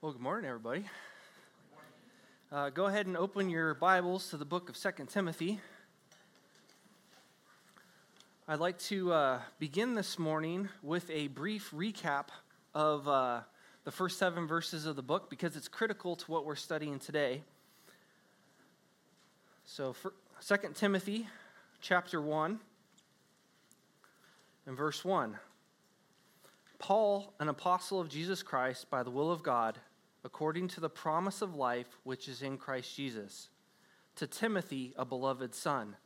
Well, good morning, everybody. Uh, go ahead and open your Bibles to the book of Second Timothy. I'd like to uh, begin this morning with a brief recap of uh, the first seven verses of the book because it's critical to what we're studying today. So, 2 Timothy chapter 1 and verse 1. Paul, an apostle of Jesus Christ by the will of God, according to the promise of life which is in Christ Jesus, to Timothy, a beloved son.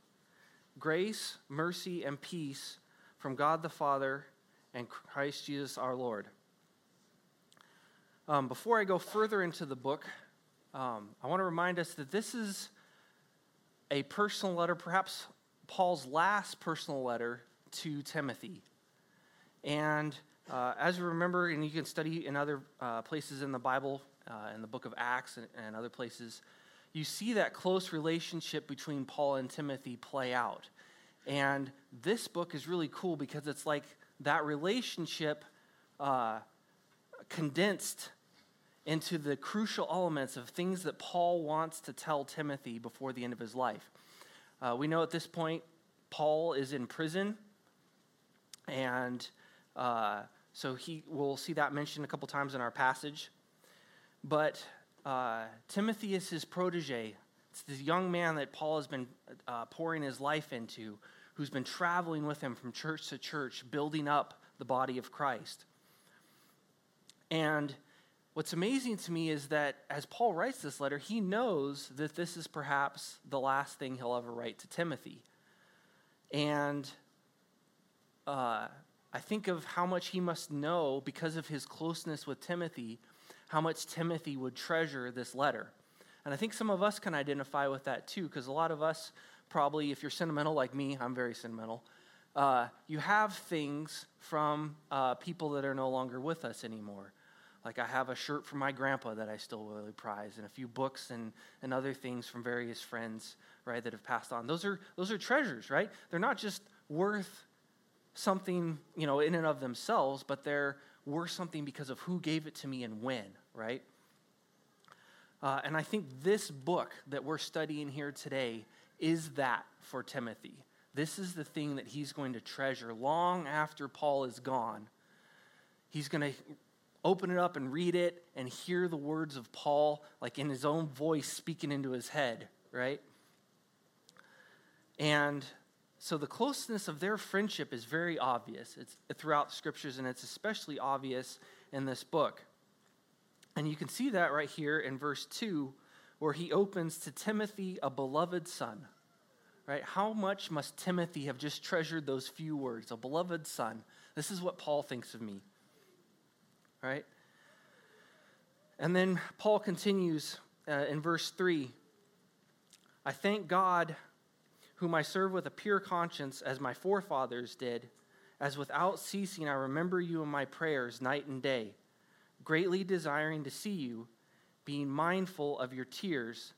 Grace, mercy, and peace from God the Father and Christ Jesus our Lord. Um, before I go further into the book, um, I want to remind us that this is a personal letter, perhaps Paul's last personal letter to Timothy. And uh, as you remember, and you can study in other uh, places in the Bible, uh, in the book of Acts and, and other places, you see that close relationship between Paul and Timothy play out. And this book is really cool because it's like that relationship uh, condensed into the crucial elements of things that Paul wants to tell Timothy before the end of his life. Uh, we know at this point, Paul is in prison, and uh, so he we'll see that mentioned a couple times in our passage. But uh, Timothy is his protege. It's this young man that Paul has been uh, pouring his life into, who's been traveling with him from church to church, building up the body of Christ. And what's amazing to me is that as Paul writes this letter, he knows that this is perhaps the last thing he'll ever write to Timothy. And uh, I think of how much he must know because of his closeness with Timothy, how much Timothy would treasure this letter. And I think some of us can identify with that too, because a lot of us probably, if you're sentimental like me, I'm very sentimental, uh, you have things from uh, people that are no longer with us anymore. Like I have a shirt from my grandpa that I still really prize, and a few books and, and other things from various friends, right, that have passed on. Those are, those are treasures, right? They're not just worth something, you know, in and of themselves, but they're worth something because of who gave it to me and when, right? Uh, and I think this book that we're studying here today is that for Timothy. This is the thing that he's going to treasure long after Paul is gone. He's going to open it up and read it and hear the words of Paul, like in his own voice speaking into his head, right? And so the closeness of their friendship is very obvious. It's throughout the scriptures, and it's especially obvious in this book. And you can see that right here in verse 2, where he opens to Timothy, a beloved son. Right? How much must Timothy have just treasured those few words? A beloved son. This is what Paul thinks of me. Right? And then Paul continues uh, in verse 3 I thank God whom I serve with a pure conscience, as my forefathers did, as without ceasing I remember you in my prayers night and day, greatly desiring to see you, being mindful of your tears,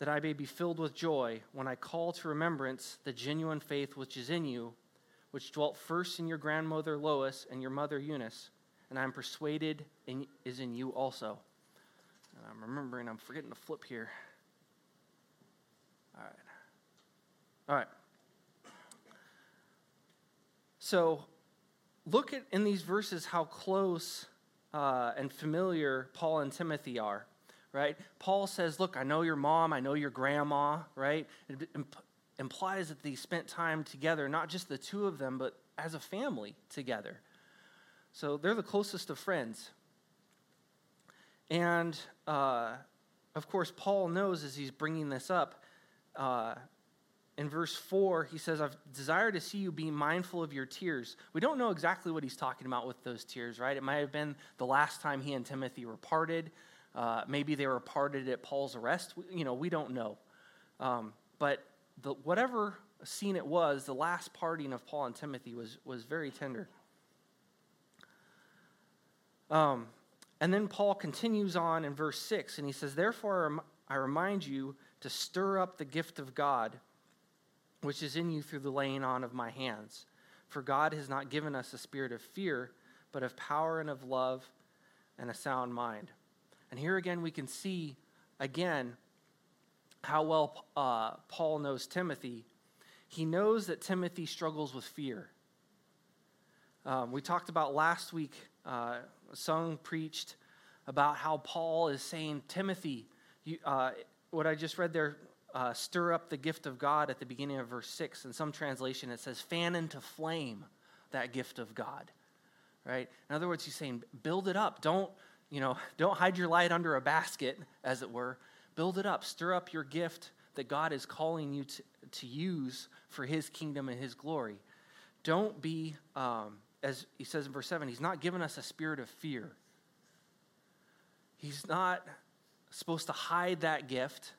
that I may be filled with joy when I call to remembrance the genuine faith which is in you, which dwelt first in your grandmother Lois and your mother Eunice, and I am persuaded in, is in you also. And I'm remembering, I'm forgetting to flip here. All right. All right. So look at in these verses how close uh, and familiar Paul and Timothy are, right? Paul says, Look, I know your mom, I know your grandma, right? It imp- implies that they spent time together, not just the two of them, but as a family together. So they're the closest of friends. And uh, of course, Paul knows as he's bringing this up uh, in verse 4, he says, I've desired to see you be mindful of your tears. We don't know exactly what he's talking about with those tears, right? It might have been the last time he and Timothy were parted. Uh, maybe they were parted at Paul's arrest. You know, we don't know. Um, but the, whatever scene it was, the last parting of Paul and Timothy was, was very tender. Um, and then Paul continues on in verse 6, and he says, Therefore, I remind you to stir up the gift of God which is in you through the laying on of my hands. For God has not given us a spirit of fear, but of power and of love and a sound mind. And here again, we can see again how well uh, Paul knows Timothy. He knows that Timothy struggles with fear. Um, we talked about last week, uh, Sung preached about how Paul is saying, Timothy, you, uh, what I just read there, uh, stir up the gift of God at the beginning of verse 6. In some translation, it says, fan into flame that gift of God. Right? In other words, he's saying, build it up. Don't, you know, don't hide your light under a basket, as it were. Build it up. Stir up your gift that God is calling you to, to use for his kingdom and his glory. Don't be, um, as he says in verse 7, he's not given us a spirit of fear. He's not supposed to hide that gift.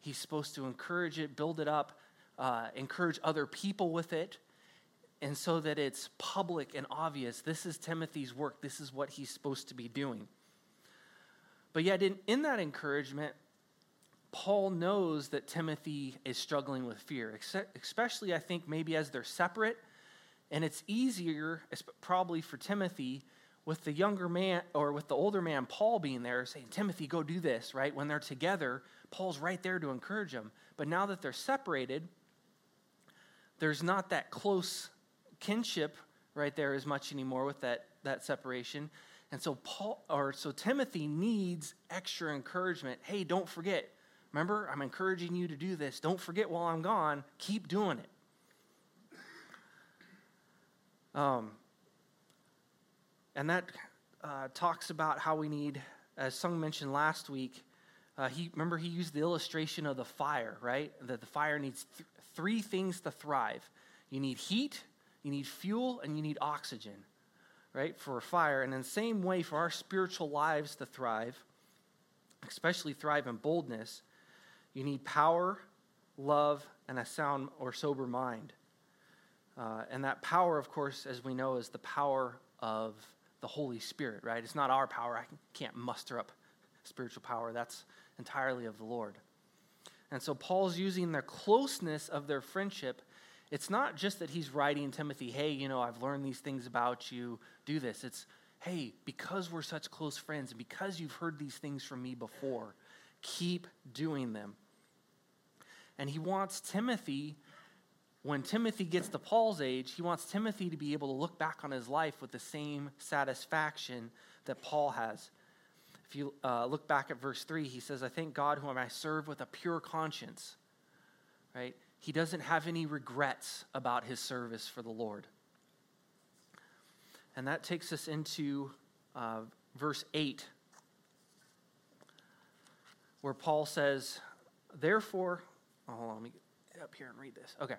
He's supposed to encourage it, build it up, uh, encourage other people with it, and so that it's public and obvious. This is Timothy's work. This is what he's supposed to be doing. But yet, in, in that encouragement, Paul knows that Timothy is struggling with fear, especially, I think, maybe as they're separate. And it's easier, probably for Timothy, with the younger man or with the older man, Paul being there saying, Timothy, go do this, right? When they're together, Paul's right there to encourage him. But now that they're separated, there's not that close kinship right there as much anymore with that, that separation. And so Paul or so Timothy needs extra encouragement. Hey, don't forget. Remember, I'm encouraging you to do this. Don't forget while I'm gone. Keep doing it. Um, and that uh, talks about how we need, as Sung mentioned last week, uh, he remember he used the illustration of the fire, right? That the fire needs th- three things to thrive. You need heat, you need fuel, and you need oxygen, right? For a fire. And in the same way, for our spiritual lives to thrive, especially thrive in boldness, you need power, love, and a sound or sober mind. Uh, and that power, of course, as we know, is the power of the Holy Spirit, right? It's not our power. I can't muster up spiritual power. That's entirely of the Lord. And so Paul's using the closeness of their friendship. It's not just that he's writing Timothy, hey, you know, I've learned these things about you, do this. It's, hey, because we're such close friends and because you've heard these things from me before, keep doing them. And he wants Timothy when Timothy gets to Paul's age, he wants Timothy to be able to look back on his life with the same satisfaction that Paul has. If you uh, look back at verse 3, he says, I thank God whom I serve with a pure conscience. Right? He doesn't have any regrets about his service for the Lord. And that takes us into uh, verse 8, where Paul says, Therefore, oh, hold on, let me get up here and read this. Okay.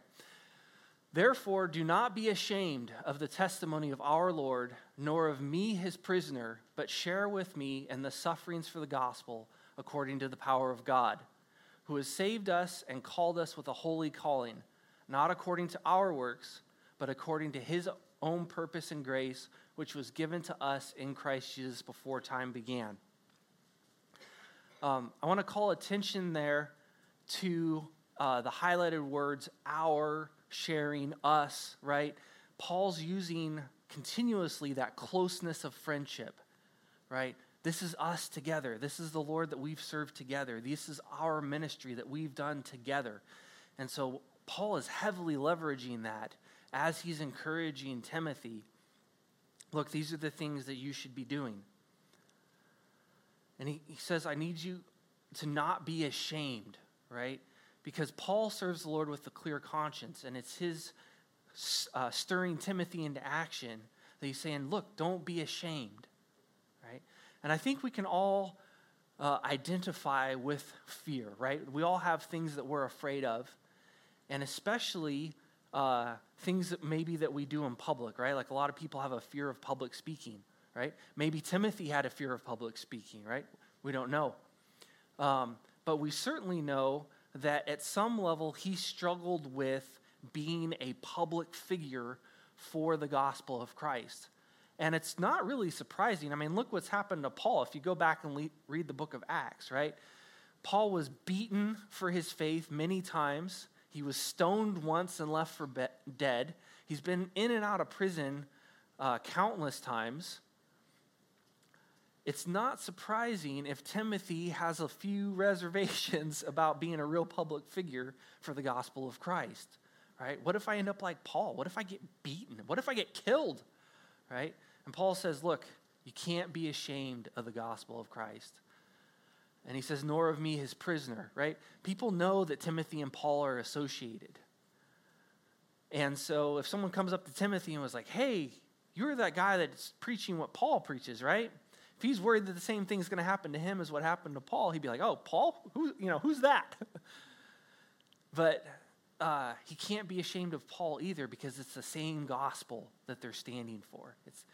Therefore, do not be ashamed of the testimony of our Lord, nor of me, his prisoner, but share with me in the sufferings for the gospel according to the power of God, who has saved us and called us with a holy calling, not according to our works, but according to his own purpose and grace, which was given to us in Christ Jesus before time began. Um, I want to call attention there to uh, the highlighted words, our sharing, us, right? Paul's using continuously that closeness of friendship, right? This is us together. This is the Lord that we've served together. This is our ministry that we've done together. And so Paul is heavily leveraging that as he's encouraging Timothy. Look, these are the things that you should be doing. And he, he says, I need you to not be ashamed, right? Because Paul serves the Lord with a clear conscience, and it's his uh, stirring Timothy into action that he's saying, Look, don't be ashamed. Right? And I think we can all uh, identify with fear, right? We all have things that we're afraid of, and especially uh, things that maybe that we do in public, right? Like a lot of people have a fear of public speaking, right? Maybe Timothy had a fear of public speaking, right? We don't know. Um, but we certainly know that at some level he struggled with being a public figure for the gospel of Christ. And it's not really surprising. I mean, look what's happened to Paul. If you go back and le- read the book of Acts, right? Paul was beaten for his faith many times. He was stoned once and left for be- dead. He's been in and out of prison uh, countless times. It's not surprising if Timothy has a few reservations about being a real public figure for the gospel of Christ, right? What if I end up like Paul? What if I get beaten? What if I get killed, right? And Paul says, look, you can't be ashamed of the gospel of Christ. And he says, nor of me, his prisoner, right? People know that Timothy and Paul are associated. And so if someone comes up to Timothy and was like, hey, you're that guy that's preaching what Paul preaches, right? If he's worried that the same thing's going to happen to him as what happened to Paul, he'd be like, "Oh, Paul? Who? You know, who's that?" but uh, he can't be ashamed of Paul either because it's the same gospel that they're standing for. It's,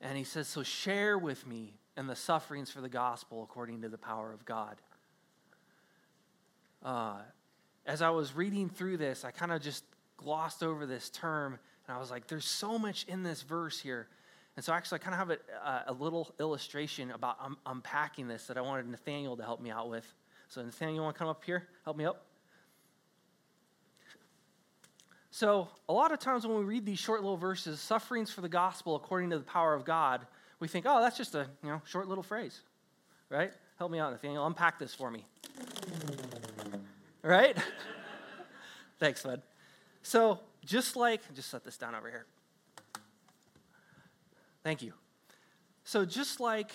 and he says, "So share with me in the sufferings for the gospel according to the power of God." Uh, as I was reading through this, I kind of just glossed over this term, and I was like, "There's so much in this verse here." And so, actually, I kind of have a, a little illustration about um, unpacking this that I wanted Nathaniel to help me out with. So, Nathaniel, you want to come up here? Help me up? So, a lot of times when we read these short little verses, sufferings for the gospel according to the power of God, we think, oh, that's just a you know short little phrase, right? Help me out, Nathaniel. Unpack this for me. Right? Thanks, bud. So, just like, just set this down over here. Thank you. So, just like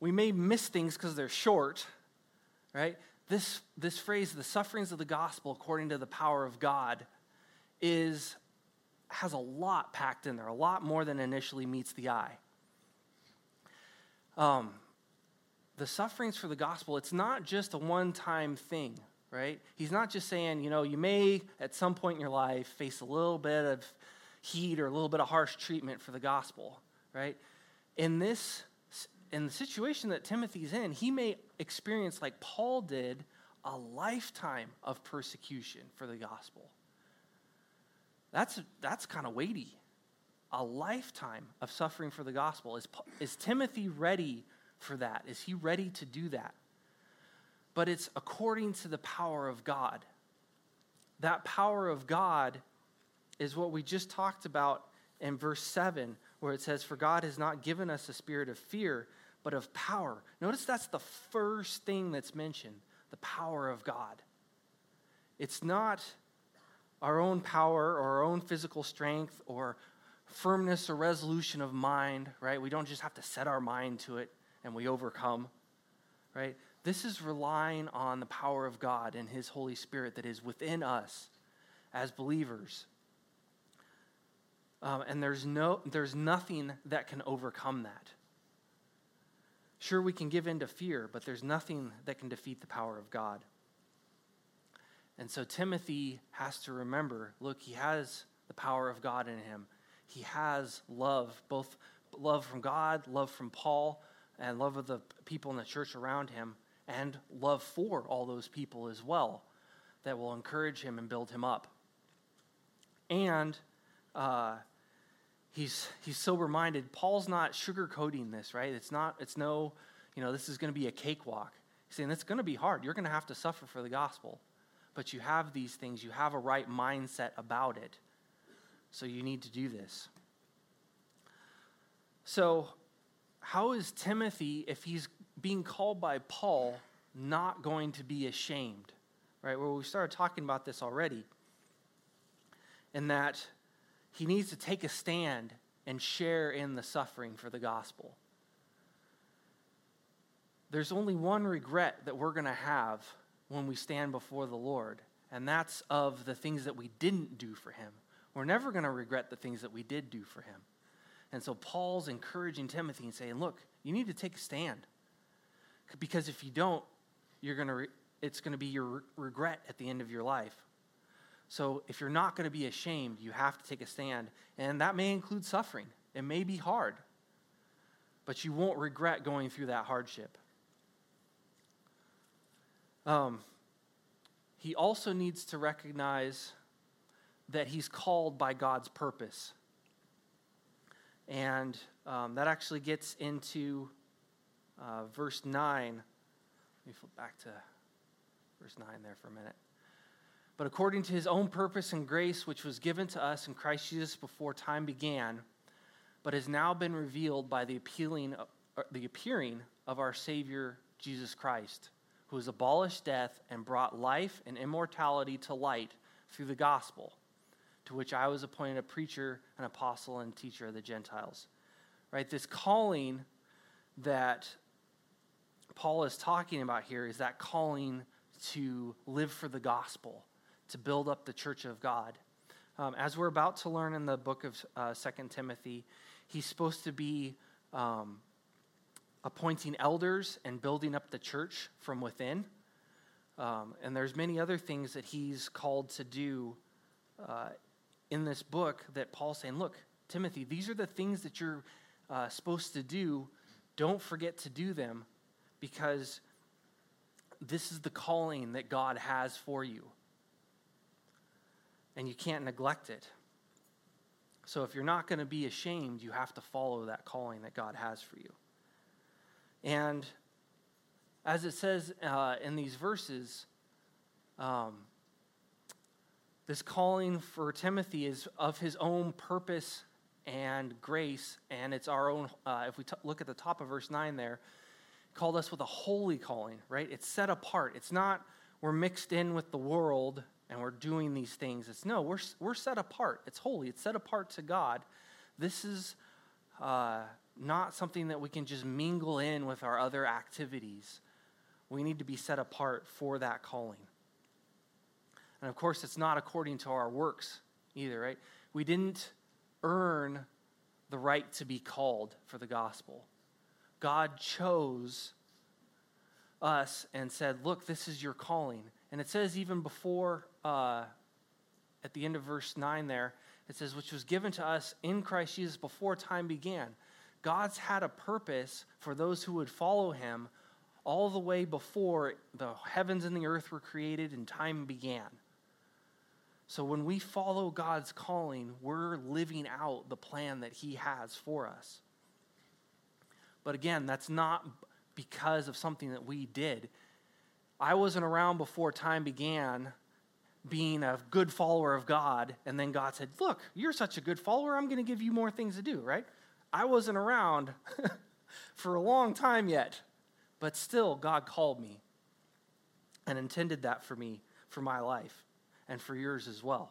we may miss things because they're short, right? This, this phrase, the sufferings of the gospel according to the power of God, is, has a lot packed in there, a lot more than initially meets the eye. Um, the sufferings for the gospel, it's not just a one time thing, right? He's not just saying, you know, you may at some point in your life face a little bit of heat or a little bit of harsh treatment for the gospel, right? In this, in the situation that Timothy's in, he may experience, like Paul did, a lifetime of persecution for the gospel. That's, that's kind of weighty. A lifetime of suffering for the gospel. Is, is Timothy ready for that? Is he ready to do that? But it's according to the power of God. That power of God is what we just talked about in verse 7, where it says, For God has not given us a spirit of fear, but of power. Notice that's the first thing that's mentioned the power of God. It's not our own power or our own physical strength or firmness or resolution of mind, right? We don't just have to set our mind to it and we overcome, right? This is relying on the power of God and His Holy Spirit that is within us as believers. Um, and there's, no, there's nothing that can overcome that. Sure, we can give in to fear, but there's nothing that can defeat the power of God. And so Timothy has to remember look, he has the power of God in him. He has love, both love from God, love from Paul, and love of the people in the church around him, and love for all those people as well that will encourage him and build him up. And uh, he's, he's sober minded. Paul's not sugarcoating this, right? It's not, it's no, you know, this is going to be a cakewalk. He's saying it's going to be hard. You're going to have to suffer for the gospel. But you have these things, you have a right mindset about it. So you need to do this. So, how is Timothy, if he's being called by Paul, not going to be ashamed? Right? Well, we started talking about this already. In that he needs to take a stand and share in the suffering for the gospel. There's only one regret that we're going to have when we stand before the Lord, and that's of the things that we didn't do for him. We're never going to regret the things that we did do for him. And so Paul's encouraging Timothy and saying, "Look, you need to take a stand. Because if you don't, you're going to re- it's going to be your re- regret at the end of your life. So if you're not going to be ashamed, you have to take a stand. And that may include suffering. It may be hard, but you won't regret going through that hardship. Um, he also needs to recognize that he's called by God's purpose. And um, that actually gets into uh, verse 9. Let me flip back to verse 9 there for a minute but according to his own purpose and grace, which was given to us in Christ Jesus before time began, but has now been revealed by the, appealing, uh, the appearing of our Savior Jesus Christ, who has abolished death and brought life and immortality to light through the gospel, to which I was appointed a preacher, an apostle, and teacher of the Gentiles. Right? This calling that Paul is talking about here is that calling to live for the gospel, to build up the church of God. Um, as we're about to learn in the book of uh, 2 Timothy, he's supposed to be um, appointing elders and building up the church from within. Um, and there's many other things that he's called to do uh, in this book that Paul's saying, look, Timothy, these are the things that you're uh, supposed to do. Don't forget to do them because this is the calling that God has for you. And you can't neglect it. So if you're not going to be ashamed, you have to follow that calling that God has for you. And as it says uh, in these verses, um, this calling for Timothy is of his own purpose and grace, and it's our own. Uh, if we t- look at the top of verse 9 there, called us with a holy calling, right? It's set apart. It's not we're mixed in with the world and we're doing these things. It's no, we're, we're set apart. It's holy, it's set apart to God. This is uh, not something that we can just mingle in with our other activities. We need to be set apart for that calling. And of course, it's not according to our works either, right? We didn't earn the right to be called for the gospel. God chose us and said, Look, this is your calling. And it says, even before, uh, at the end of verse 9 there, it says, which was given to us in Christ Jesus before time began. God's had a purpose for those who would follow him all the way before the heavens and the earth were created and time began. So when we follow God's calling, we're living out the plan that he has for us. But again, that's not because of something that we did. I wasn't around before time began being a good follower of God, and then God said, Look, you're such a good follower, I'm going to give you more things to do, right? I wasn't around for a long time yet, but still, God called me and intended that for me, for my life, and for yours as well.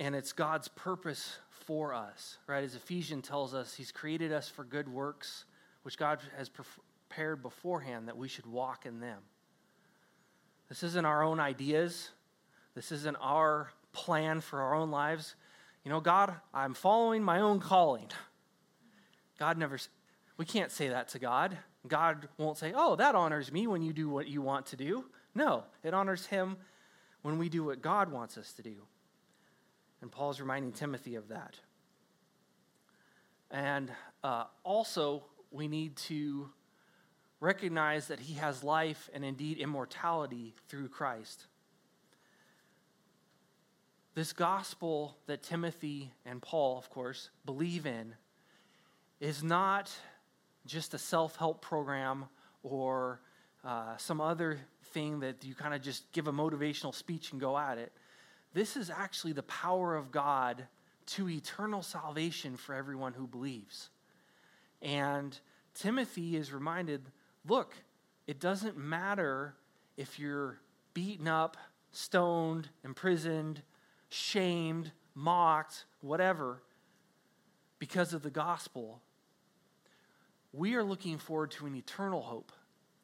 And it's God's purpose for us, right? As Ephesians tells us, He's created us for good works, which God has prepared beforehand that we should walk in them. This isn't our own ideas, this isn't our plan for our own lives. You know, God, I'm following my own calling. God never, we can't say that to God. God won't say, oh, that honors me when you do what you want to do. No, it honors Him when we do what God wants us to do. And Paul's reminding Timothy of that. And uh, also, we need to recognize that he has life and indeed immortality through Christ. This gospel that Timothy and Paul, of course, believe in is not just a self help program or uh, some other thing that you kind of just give a motivational speech and go at it. This is actually the power of God to eternal salvation for everyone who believes. And Timothy is reminded look, it doesn't matter if you're beaten up, stoned, imprisoned, shamed, mocked, whatever, because of the gospel. We are looking forward to an eternal hope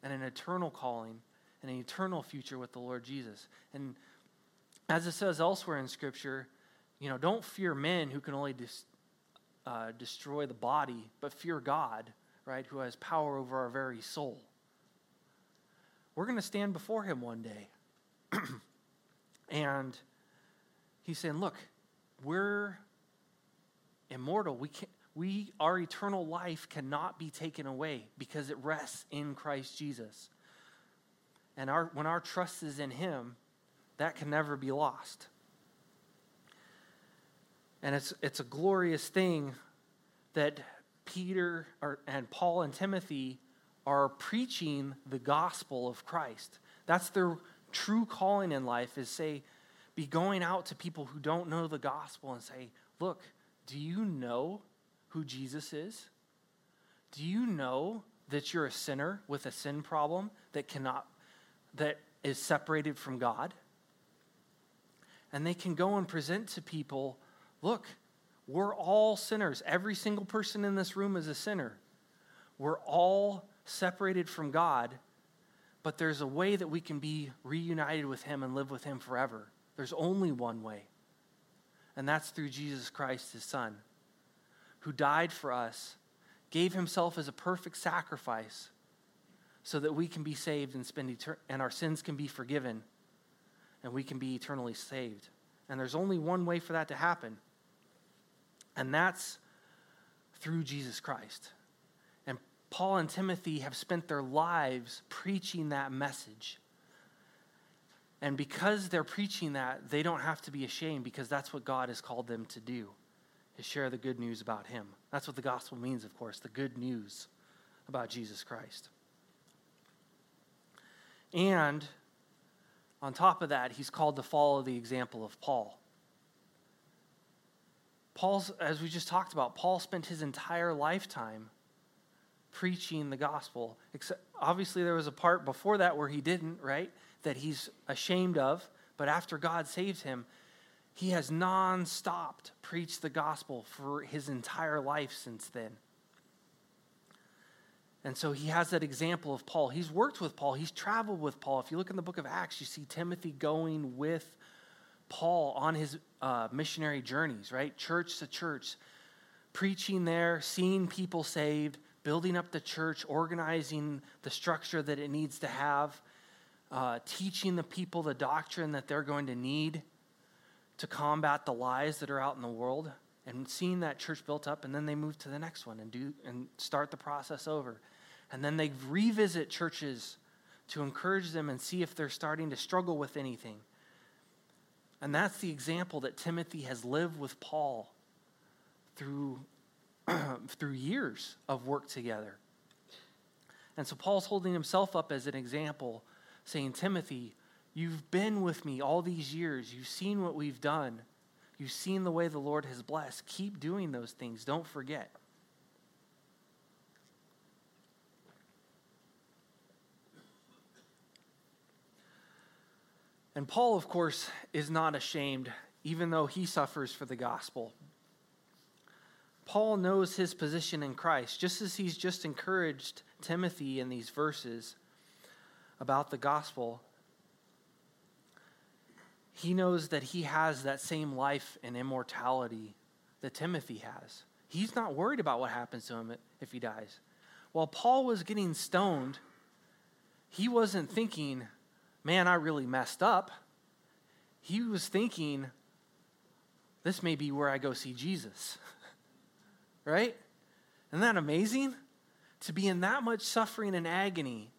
and an eternal calling and an eternal future with the Lord Jesus. And as it says elsewhere in Scripture, you know, don't fear men who can only dis, uh, destroy the body, but fear God, right, who has power over our very soul. We're going to stand before Him one day. and He's saying, look, we're immortal. We can't. We, our eternal life cannot be taken away because it rests in Christ Jesus. And our, when our trust is in Him, that can never be lost. And it's, it's a glorious thing that Peter or, and Paul and Timothy are preaching the gospel of Christ. That's their true calling in life is say, be going out to people who don't know the gospel and say, Look, do you know who Jesus is? Do you know that you're a sinner with a sin problem that cannot, that is separated from God? And they can go and present to people, look, we're all sinners. Every single person in this room is a sinner. We're all separated from God, but there's a way that we can be reunited with Him and live with Him forever. There's only one way, and that's through Jesus Christ, His Son, who died for us, gave Himself as a perfect sacrifice so that we can be saved and, spend etern- and our sins can be forgiven and we can be eternally saved. And there's only one way for that to happen, and that's through Jesus Christ. And Paul and Timothy have spent their lives preaching that message. And because they're preaching that, they don't have to be ashamed because that's what God has called them to do, is share the good news about him. That's what the gospel means, of course, the good news about Jesus Christ. And on top of that, he's called to follow the example of Paul. Paul's, as we just talked about, Paul spent his entire lifetime preaching the gospel. Except, obviously, there was a part before that where he didn't, right? That he's ashamed of. But after God saved him, he has non stopped preached the gospel for his entire life since then. And so he has that example of Paul. He's worked with Paul, he's traveled with Paul. If you look in the book of Acts, you see Timothy going with Paul on his uh, missionary journeys, right? Church to church, preaching there, seeing people saved, building up the church, organizing the structure that it needs to have, uh, teaching the people the doctrine that they're going to need to combat the lies that are out in the world and seeing that church built up and then they move to the next one and do and start the process over. And then they revisit churches to encourage them and see if they're starting to struggle with anything and that's the example that timothy has lived with paul through through years of work together and so paul's holding himself up as an example saying timothy you've been with me all these years you've seen what we've done You've seen the way the Lord has blessed. Keep doing those things. Don't forget. And Paul, of course, is not ashamed, even though he suffers for the gospel. Paul knows his position in Christ, just as he's just encouraged Timothy in these verses about the gospel he knows that he has that same life and immortality that Timothy has. He's not worried about what happens to him if he dies. While Paul was getting stoned, he wasn't thinking, man, I really messed up. He was thinking, this may be where I go see Jesus. right? Isn't that amazing? To be in that much suffering and agony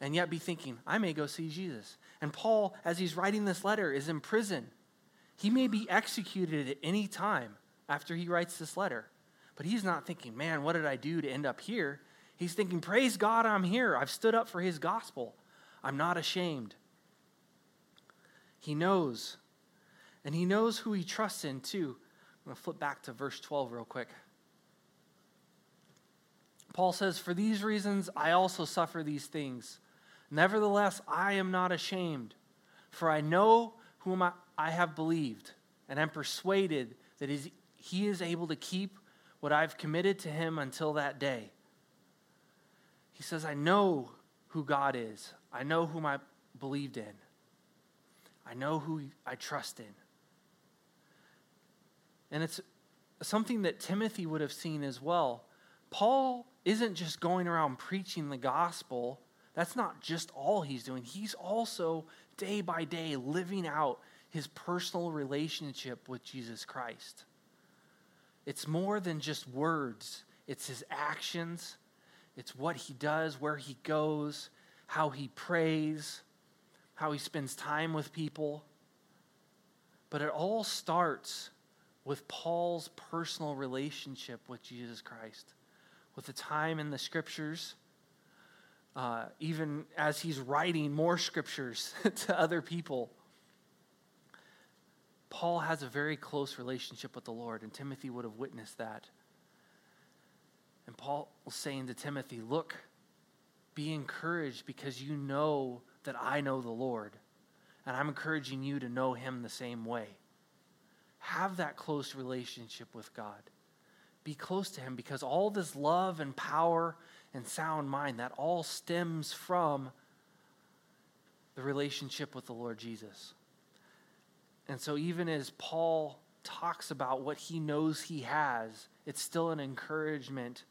and yet be thinking, I may go see Jesus. And Paul, as he's writing this letter, is in prison. He may be executed at any time after he writes this letter. But he's not thinking, man, what did I do to end up here? He's thinking, praise God, I'm here. I've stood up for his gospel. I'm not ashamed. He knows. And he knows who he trusts in, too. I'm going to flip back to verse 12 real quick. Paul says, For these reasons I also suffer these things. Nevertheless, I am not ashamed, for I know whom I, I have believed, and am persuaded that he is able to keep what I've committed to him until that day. He says, I know who God is, I know whom I believed in, I know who I trust in. And it's something that Timothy would have seen as well. Paul isn't just going around preaching the gospel that's not just all he's doing. He's also, day by day, living out his personal relationship with Jesus Christ. It's more than just words, it's his actions, it's what he does, where he goes, how he prays, how he spends time with people. But it all starts with Paul's personal relationship with Jesus Christ, with the time in the scriptures uh, even as he's writing more scriptures to other people. Paul has a very close relationship with the Lord, and Timothy would have witnessed that. And Paul was saying to Timothy, Look, be encouraged because you know that I know the Lord. And I'm encouraging you to know him the same way. Have that close relationship with God. Be close to him because all this love and power and sound mind, that all stems from the relationship with the Lord Jesus. And so, even as Paul talks about what he knows he has, it's still an encouragement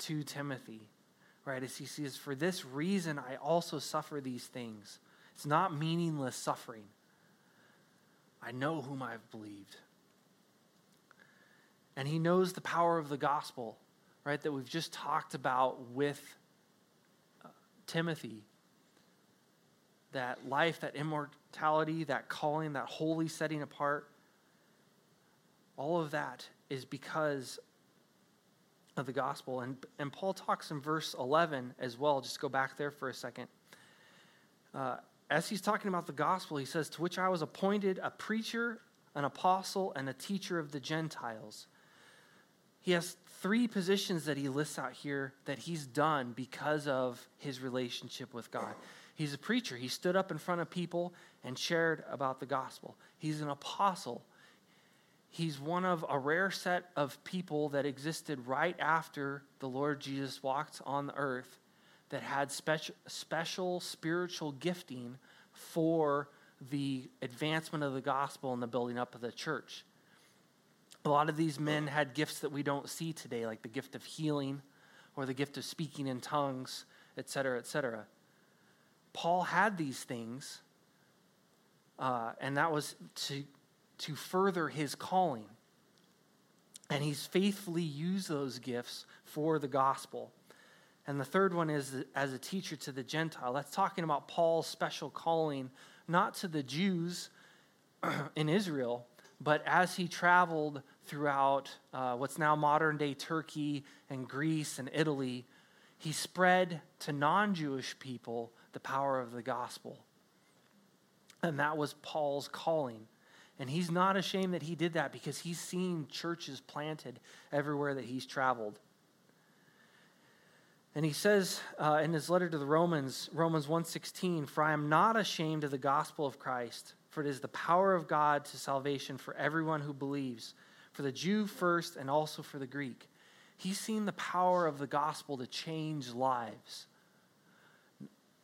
to Timothy, right? As he says, For this reason I also suffer these things. It's not meaningless suffering. I know whom I've believed. And he knows the power of the gospel, right, that we've just talked about with uh, Timothy. That life, that immortality, that calling, that holy setting apart, all of that is because of the gospel. And, and Paul talks in verse 11 as well. Just go back there for a second. Uh, as he's talking about the gospel, he says, To which I was appointed a preacher, an apostle, and a teacher of the Gentiles. He has three positions that he lists out here that he's done because of his relationship with God. He's a preacher. He stood up in front of people and shared about the gospel. He's an apostle he's one of a rare set of people that existed right after the Lord Jesus walked on the earth that had special, special spiritual gifting for the advancement of the gospel and the building up of the church. A lot of these men had gifts that we don't see today, like the gift of healing or the gift of speaking in tongues, etc., etc. Paul had these things, uh, and that was to to further his calling. And he's faithfully used those gifts for the gospel. And the third one is as a teacher to the Gentile. That's talking about Paul's special calling, not to the Jews in Israel, but as he traveled throughout uh, what's now modern day Turkey and Greece and Italy, he spread to non Jewish people the power of the gospel. And that was Paul's calling. And he's not ashamed that he did that because he's seen churches planted everywhere that he's traveled. And he says uh, in his letter to the Romans, Romans 1:16, "For I am not ashamed of the gospel of Christ, for it is the power of God to salvation for everyone who believes, for the Jew first and also for the Greek." He's seen the power of the gospel to change lives.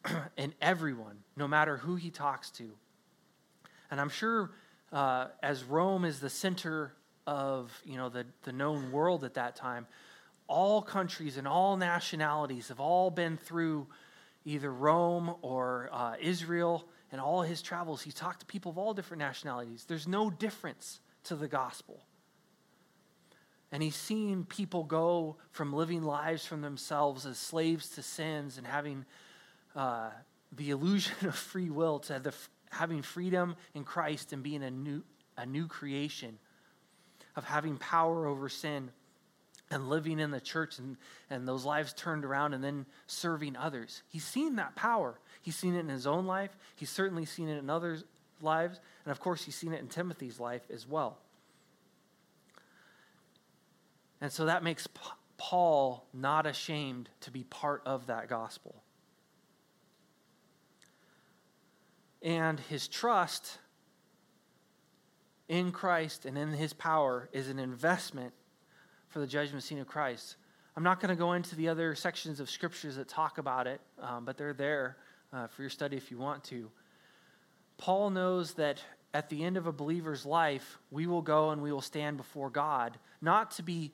and everyone, no matter who he talks to. And I'm sure uh, as Rome is the center of you know the, the known world at that time, all countries and all nationalities have all been through either Rome or uh, Israel and all his travels. He talked to people of all different nationalities. There's no difference to the gospel. And he's seen people go from living lives from themselves as slaves to sins and having uh, the illusion of free will to the having freedom in Christ and being a new, a new creation, of having power over sin and living in the church and, and those lives turned around and then serving others. He's seen that power. He's seen it in his own life. He's certainly seen it in others' lives. And of course, he's seen it in Timothy's life as well. And so that makes Paul not ashamed to be part of that gospel. And his trust in Christ and in his power is an investment for the judgment seat of Christ. I'm not going to go into the other sections of scriptures that talk about it, um, but they're there uh, for your study if you want to. Paul knows that at the end of a believer's life, we will go and we will stand before God, not to be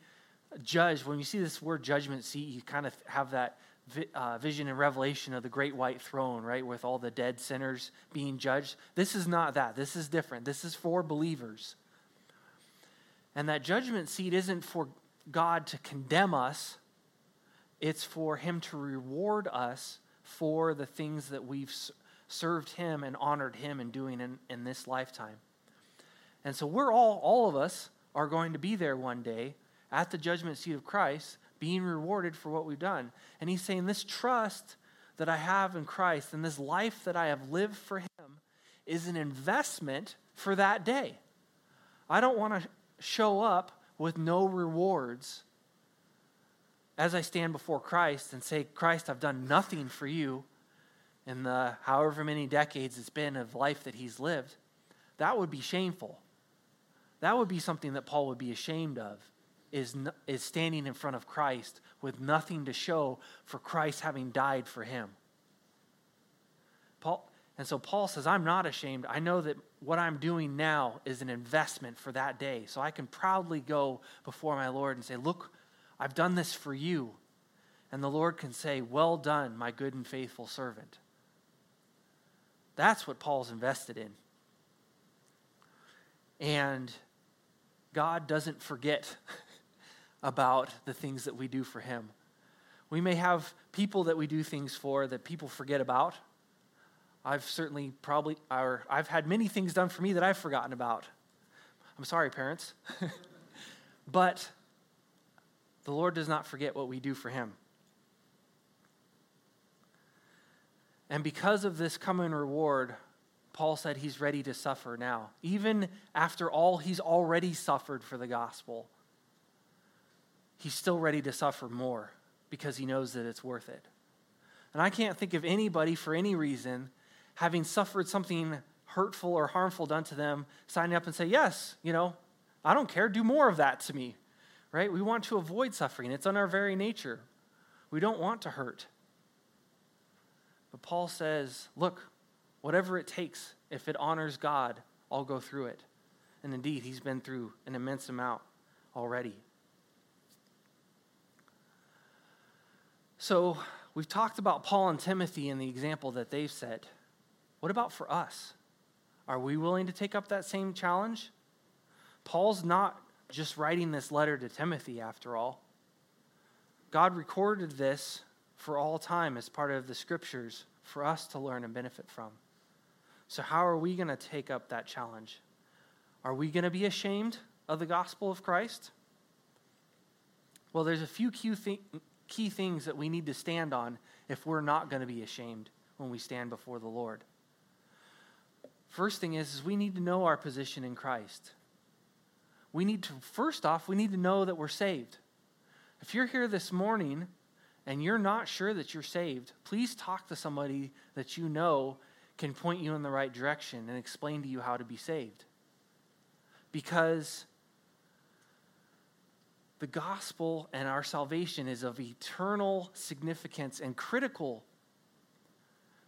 judged. When you see this word judgment seat, you kind of have that uh, vision and revelation of the great white throne, right, with all the dead sinners being judged. This is not that. This is different. This is for believers. And that judgment seat isn't for God to condemn us, it's for Him to reward us for the things that we've served Him and honored Him in doing in, in this lifetime. And so we're all, all of us are going to be there one day at the judgment seat of Christ being rewarded for what we've done. And he's saying, This trust that I have in Christ and this life that I have lived for him is an investment for that day. I don't want to show up with no rewards as I stand before Christ and say, Christ, I've done nothing for you in the however many decades it's been of life that he's lived. That would be shameful. That would be something that Paul would be ashamed of, is, is standing in front of Christ with nothing to show for Christ having died for him. Paul, and so Paul says, I'm not ashamed. I know that what I'm doing now is an investment for that day. So I can proudly go before my Lord and say, Look, I've done this for you. And the Lord can say, Well done, my good and faithful servant. That's what Paul's invested in. And God doesn't forget about the things that we do for Him. We may have people that we do things for that people forget about. I've certainly probably, or I've had many things done for me that I've forgotten about. I'm sorry, parents. but the Lord does not forget what we do for Him. And because of this coming reward, Paul said he's ready to suffer now, even after all he's already suffered for the gospel. He's still ready to suffer more because he knows that it's worth it. And I can't think of anybody for any reason having suffered something hurtful or harmful done to them signing up and say, Yes, you know, I don't care, do more of that to me. Right? We want to avoid suffering, it's in our very nature. We don't want to hurt. But Paul says, Look, Whatever it takes, if it honors God, I'll go through it. And indeed, he's been through an immense amount already. So, we've talked about Paul and Timothy and the example that they've set. What about for us? Are we willing to take up that same challenge? Paul's not just writing this letter to Timothy, after all. God recorded this for all time as part of the scriptures for us to learn and benefit from. So, how are we going to take up that challenge? Are we going to be ashamed of the gospel of Christ? Well, there's a few key, th- key things that we need to stand on if we're not going to be ashamed when we stand before the Lord. First thing is, is we need to know our position in Christ. We need to, first off, we need to know that we're saved. If you're here this morning and you're not sure that you're saved, please talk to somebody that you know can point you in the right direction and explain to you how to be saved. Because the gospel and our salvation is of eternal significance and critical.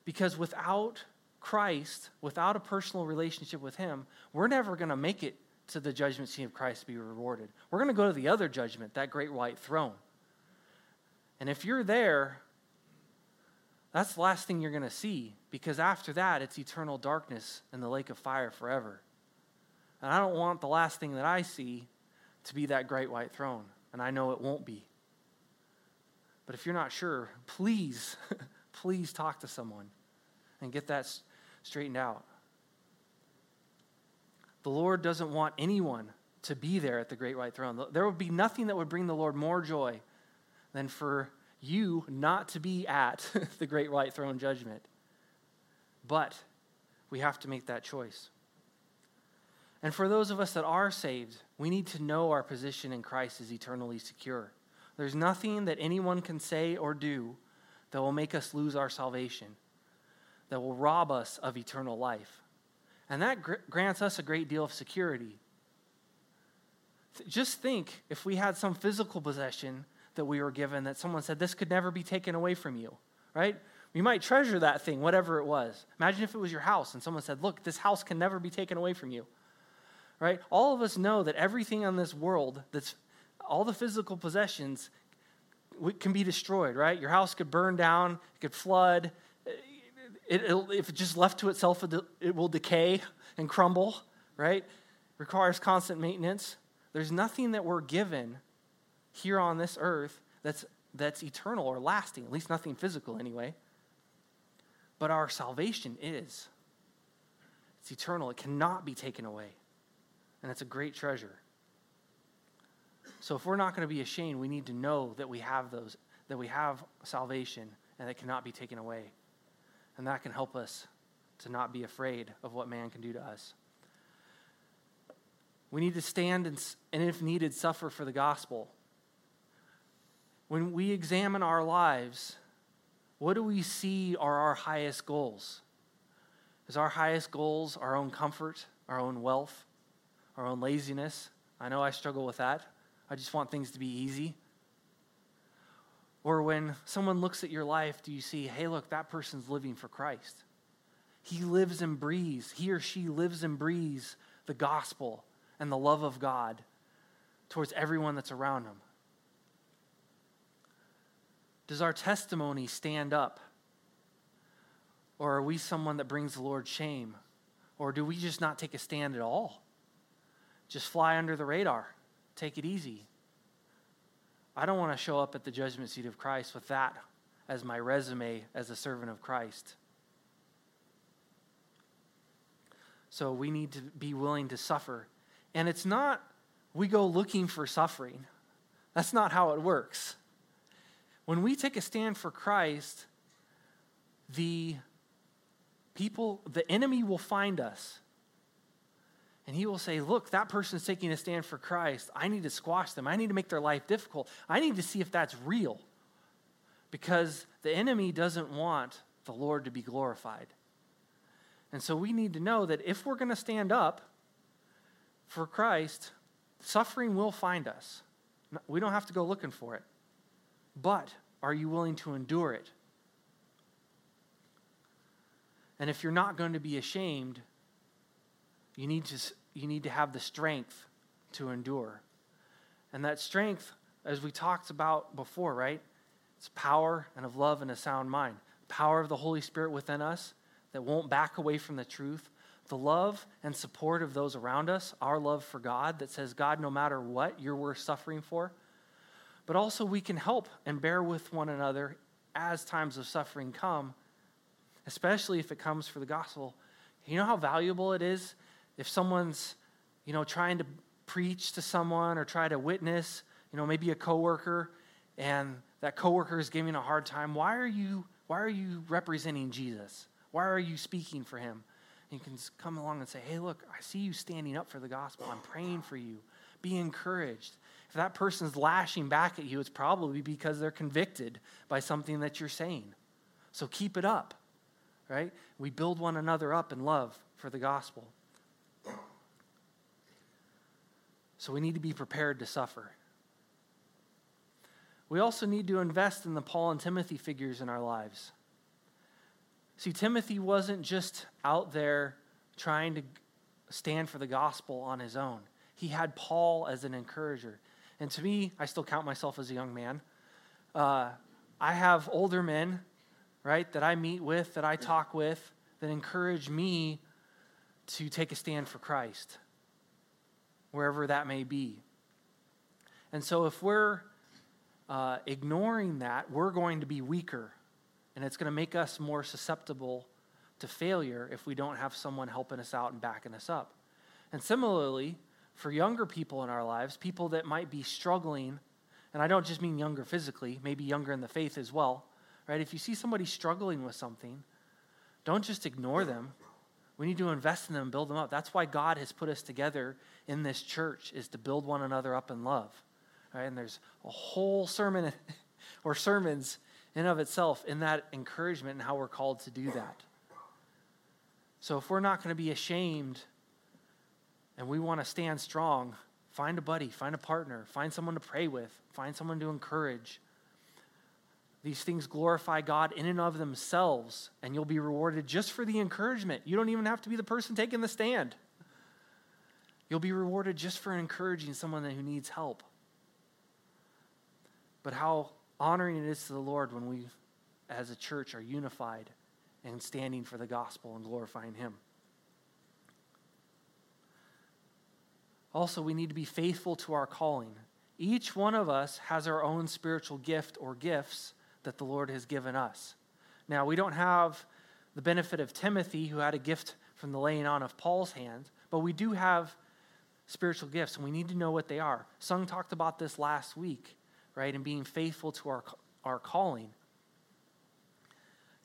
Because without Christ, without a personal relationship with Him, we're never going to make it to the judgment seat of Christ to be rewarded. We're going to go to the other judgment, that great white throne. And if you're there, that's the last thing you're going to see because after that, it's eternal darkness and the lake of fire forever. And I don't want the last thing that I see to be that great white throne. And I know it won't be. But if you're not sure, please, please talk to someone and get that straightened out. The Lord doesn't want anyone to be there at the great white throne. There would be nothing that would bring the Lord more joy than for you not to be at the great white throne judgment. But we have to make that choice. And for those of us that are saved, we need to know our position in Christ is eternally secure. There's nothing that anyone can say or do that will make us lose our salvation, that will rob us of eternal life. And that gr- grants us a great deal of security. Just think if we had some physical possession that we were given that someone said, This could never be taken away from you, right? We might treasure that thing, whatever it was. Imagine if it was your house and someone said, Look, this house can never be taken away from you, right? All of us know that everything on this world, that's all the physical possessions, can be destroyed, right? Your house could burn down, it could flood. It, if it just left to itself, it will decay and crumble, right? Requires constant maintenance. There's nothing that we're given here on this earth that's, that's eternal or lasting, at least nothing physical anyway. But our salvation is. It's eternal, it cannot be taken away. And it's a great treasure. So if we're not going to be ashamed, we need to know that we have those, that we have salvation and it cannot be taken away. And that can help us to not be afraid of what man can do to us. We need to stand and, and, if needed, suffer for the gospel. When we examine our lives, what do we see are our highest goals? Is our highest goals our own comfort, our own wealth, our own laziness? I know I struggle with that. I just want things to be easy. Or when someone looks at your life, do you see, hey, look, that person's living for Christ? He lives and breathes, he or she lives and breathes the gospel and the love of God towards everyone that's around them. Does our testimony stand up? Or are we someone that brings the Lord shame? Or do we just not take a stand at all? Just fly under the radar, take it easy. I don't want to show up at the judgment seat of Christ with that as my resume as a servant of Christ. So we need to be willing to suffer. And it's not we go looking for suffering. That's not how it works. When we take a stand for Christ, the people, the enemy will find us. And he will say, Look, that person's taking a stand for Christ. I need to squash them. I need to make their life difficult. I need to see if that's real. Because the enemy doesn't want the Lord to be glorified. And so we need to know that if we're going to stand up for Christ, suffering will find us. We don't have to go looking for it. But are you willing to endure it? And if you're not going to be ashamed, you need to, you need to have the strength to endure. And that strength, as we talked about before, right? It's power and of love and a sound mind. Power of the Holy Spirit within us that won't back away from the truth. The love and support of those around us, our love for God that says, God, no matter what, you're worth suffering for. But also, we can help and bear with one another as times of suffering come, especially if it comes for the gospel. You know how valuable it is if someone's, you know, trying to preach to someone or try to witness, you know, maybe a coworker, and that coworker is giving a hard time, why are you why are you representing Jesus? Why are you speaking for him? And you can come along and say, "Hey, look, I see you standing up for the gospel. I'm praying for you. Be encouraged." If that person's lashing back at you, it's probably because they're convicted by something that you're saying. So keep it up. Right? We build one another up in love for the gospel. So we need to be prepared to suffer. We also need to invest in the Paul and Timothy figures in our lives. See, Timothy wasn't just out there trying to stand for the gospel on his own, he had Paul as an encourager. And to me, I still count myself as a young man. Uh, I have older men, right, that I meet with, that I talk with, that encourage me to take a stand for Christ wherever that may be. And so if we're uh, ignoring that, we're going to be weaker. And it's going to make us more susceptible to failure if we don't have someone helping us out and backing us up. And similarly, for younger people in our lives, people that might be struggling, and I don't just mean younger physically, maybe younger in the faith as well, right? If you see somebody struggling with something, don't just ignore them. We need to invest in them, build them up. That's why God has put us together in this church is to build one another up in love. And there's a whole sermon or sermons in of itself in that encouragement and how we're called to do that. So if we're not going to be ashamed and we want to stand strong, find a buddy, find a partner, find someone to pray with, find someone to encourage. These things glorify God in and of themselves, and you'll be rewarded just for the encouragement. You don't even have to be the person taking the stand. You'll be rewarded just for encouraging someone who needs help. But how honoring it is to the Lord when we, as a church, are unified and standing for the gospel and glorifying Him. Also, we need to be faithful to our calling. Each one of us has our own spiritual gift or gifts that the Lord has given us. Now, we don't have the benefit of Timothy, who had a gift from the laying on of Paul's hands, but we do have spiritual gifts, and we need to know what they are. Sung talked about this last week, right? And being faithful to our, our calling.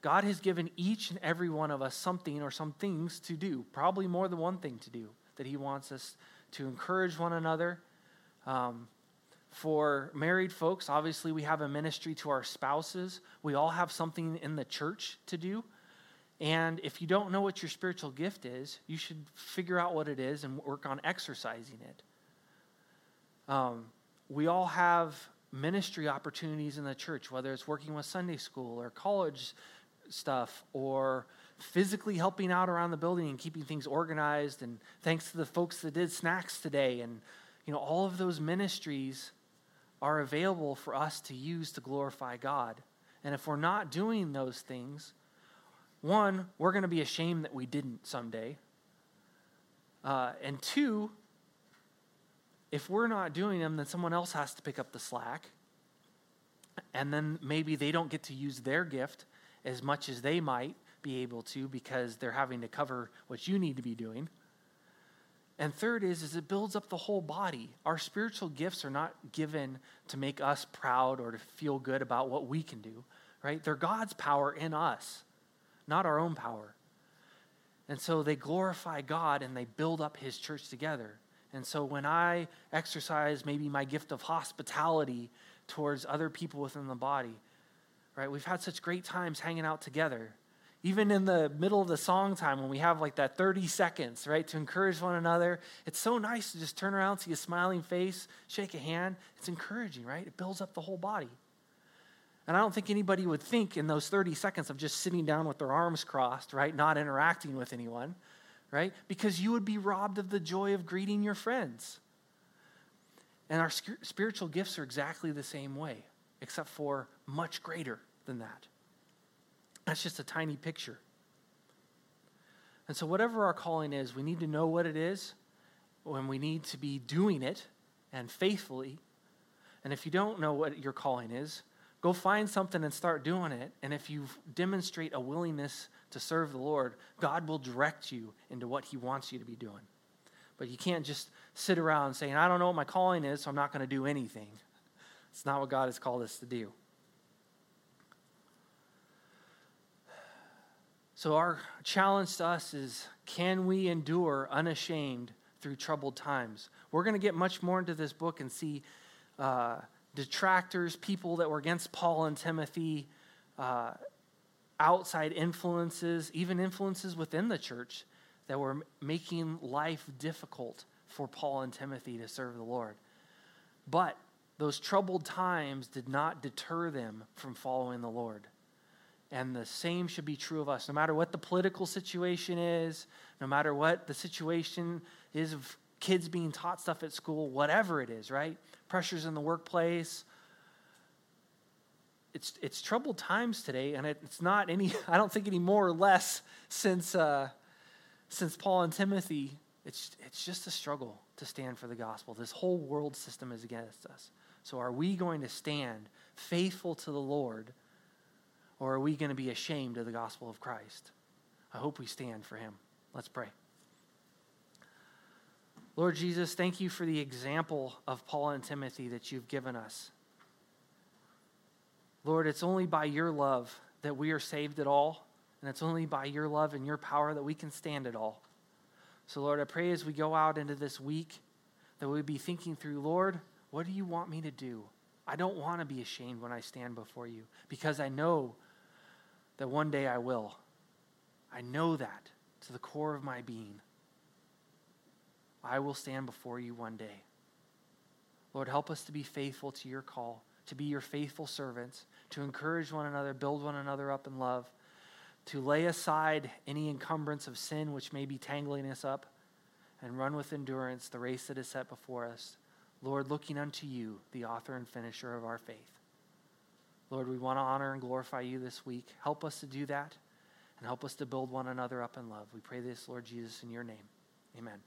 God has given each and every one of us something or some things to do, probably more than one thing to do that He wants us to encourage one another. Um, for married folks, obviously, we have a ministry to our spouses. We all have something in the church to do. And if you don't know what your spiritual gift is, you should figure out what it is and work on exercising it. Um, we all have ministry opportunities in the church, whether it's working with Sunday school or college stuff or physically helping out around the building and keeping things organized. And thanks to the folks that did snacks today. And, you know, all of those ministries are available for us to use to glorify God. And if we're not doing those things, one, we're going to be ashamed that we didn't someday. Uh, and two, if we're not doing them, then someone else has to pick up the slack. And then maybe they don't get to use their gift as much as they might be able to because they're having to cover what you need to be doing. And third is, is it builds up the whole body. Our spiritual gifts are not given to make us proud or to feel good about what we can do, right? They're God's power in us, not our own power. And so they glorify God and they build up his church together. And so when I exercise maybe my gift of hospitality towards other people within the body, right? We've had such great times hanging out together even in the middle of the song time when we have like that 30 seconds, right, to encourage one another, it's so nice to just turn around, see a smiling face, shake a hand. It's encouraging, right? It builds up the whole body. And I don't think anybody would think in those 30 seconds of just sitting down with their arms crossed, right, not interacting with anyone, right? Because you would be robbed of the joy of greeting your friends. And our spiritual gifts are exactly the same way, except for much greater than that. That's just a tiny picture. And so, whatever our calling is, we need to know what it is, when we need to be doing it and faithfully. And if you don't know what your calling is, go find something and start doing it. And if you demonstrate a willingness to serve the Lord, God will direct you into what He wants you to be doing. But you can't just sit around saying, I don't know what my calling is, so I'm not going to do anything. It's not what God has called us to do. So, our challenge to us is can we endure unashamed through troubled times? We're going to get much more into this book and see uh, detractors, people that were against Paul and Timothy, uh, outside influences, even influences within the church that were making life difficult for Paul and Timothy to serve the Lord. But those troubled times did not deter them from following the Lord. And the same should be true of us. No matter what the political situation is, no matter what the situation is of kids being taught stuff at school, whatever it is, right? Pressures in the workplace. It's, it's troubled times today, and it, it's not any, I don't think any more or less since, uh, since Paul and Timothy. It's, it's just a struggle to stand for the gospel. This whole world system is against us. So, are we going to stand faithful to the Lord? Or are we going to be ashamed of the gospel of Christ? I hope we stand for him. Let's pray. Lord Jesus, thank you for the example of Paul and Timothy that you've given us. Lord, it's only by your love that we are saved at all, and it's only by your love and your power that we can stand at all. So, Lord, I pray as we go out into this week that we be thinking through, Lord, what do you want me to do? I don't want to be ashamed when I stand before you because I know that one day I will. I know that to the core of my being. I will stand before you one day. Lord, help us to be faithful to your call, to be your faithful servants, to encourage one another, build one another up in love, to lay aside any encumbrance of sin which may be tangling us up, and run with endurance the race that is set before us. Lord, looking unto you, the author and finisher of our faith. Lord, we want to honor and glorify you this week. Help us to do that and help us to build one another up in love. We pray this, Lord Jesus, in your name. Amen.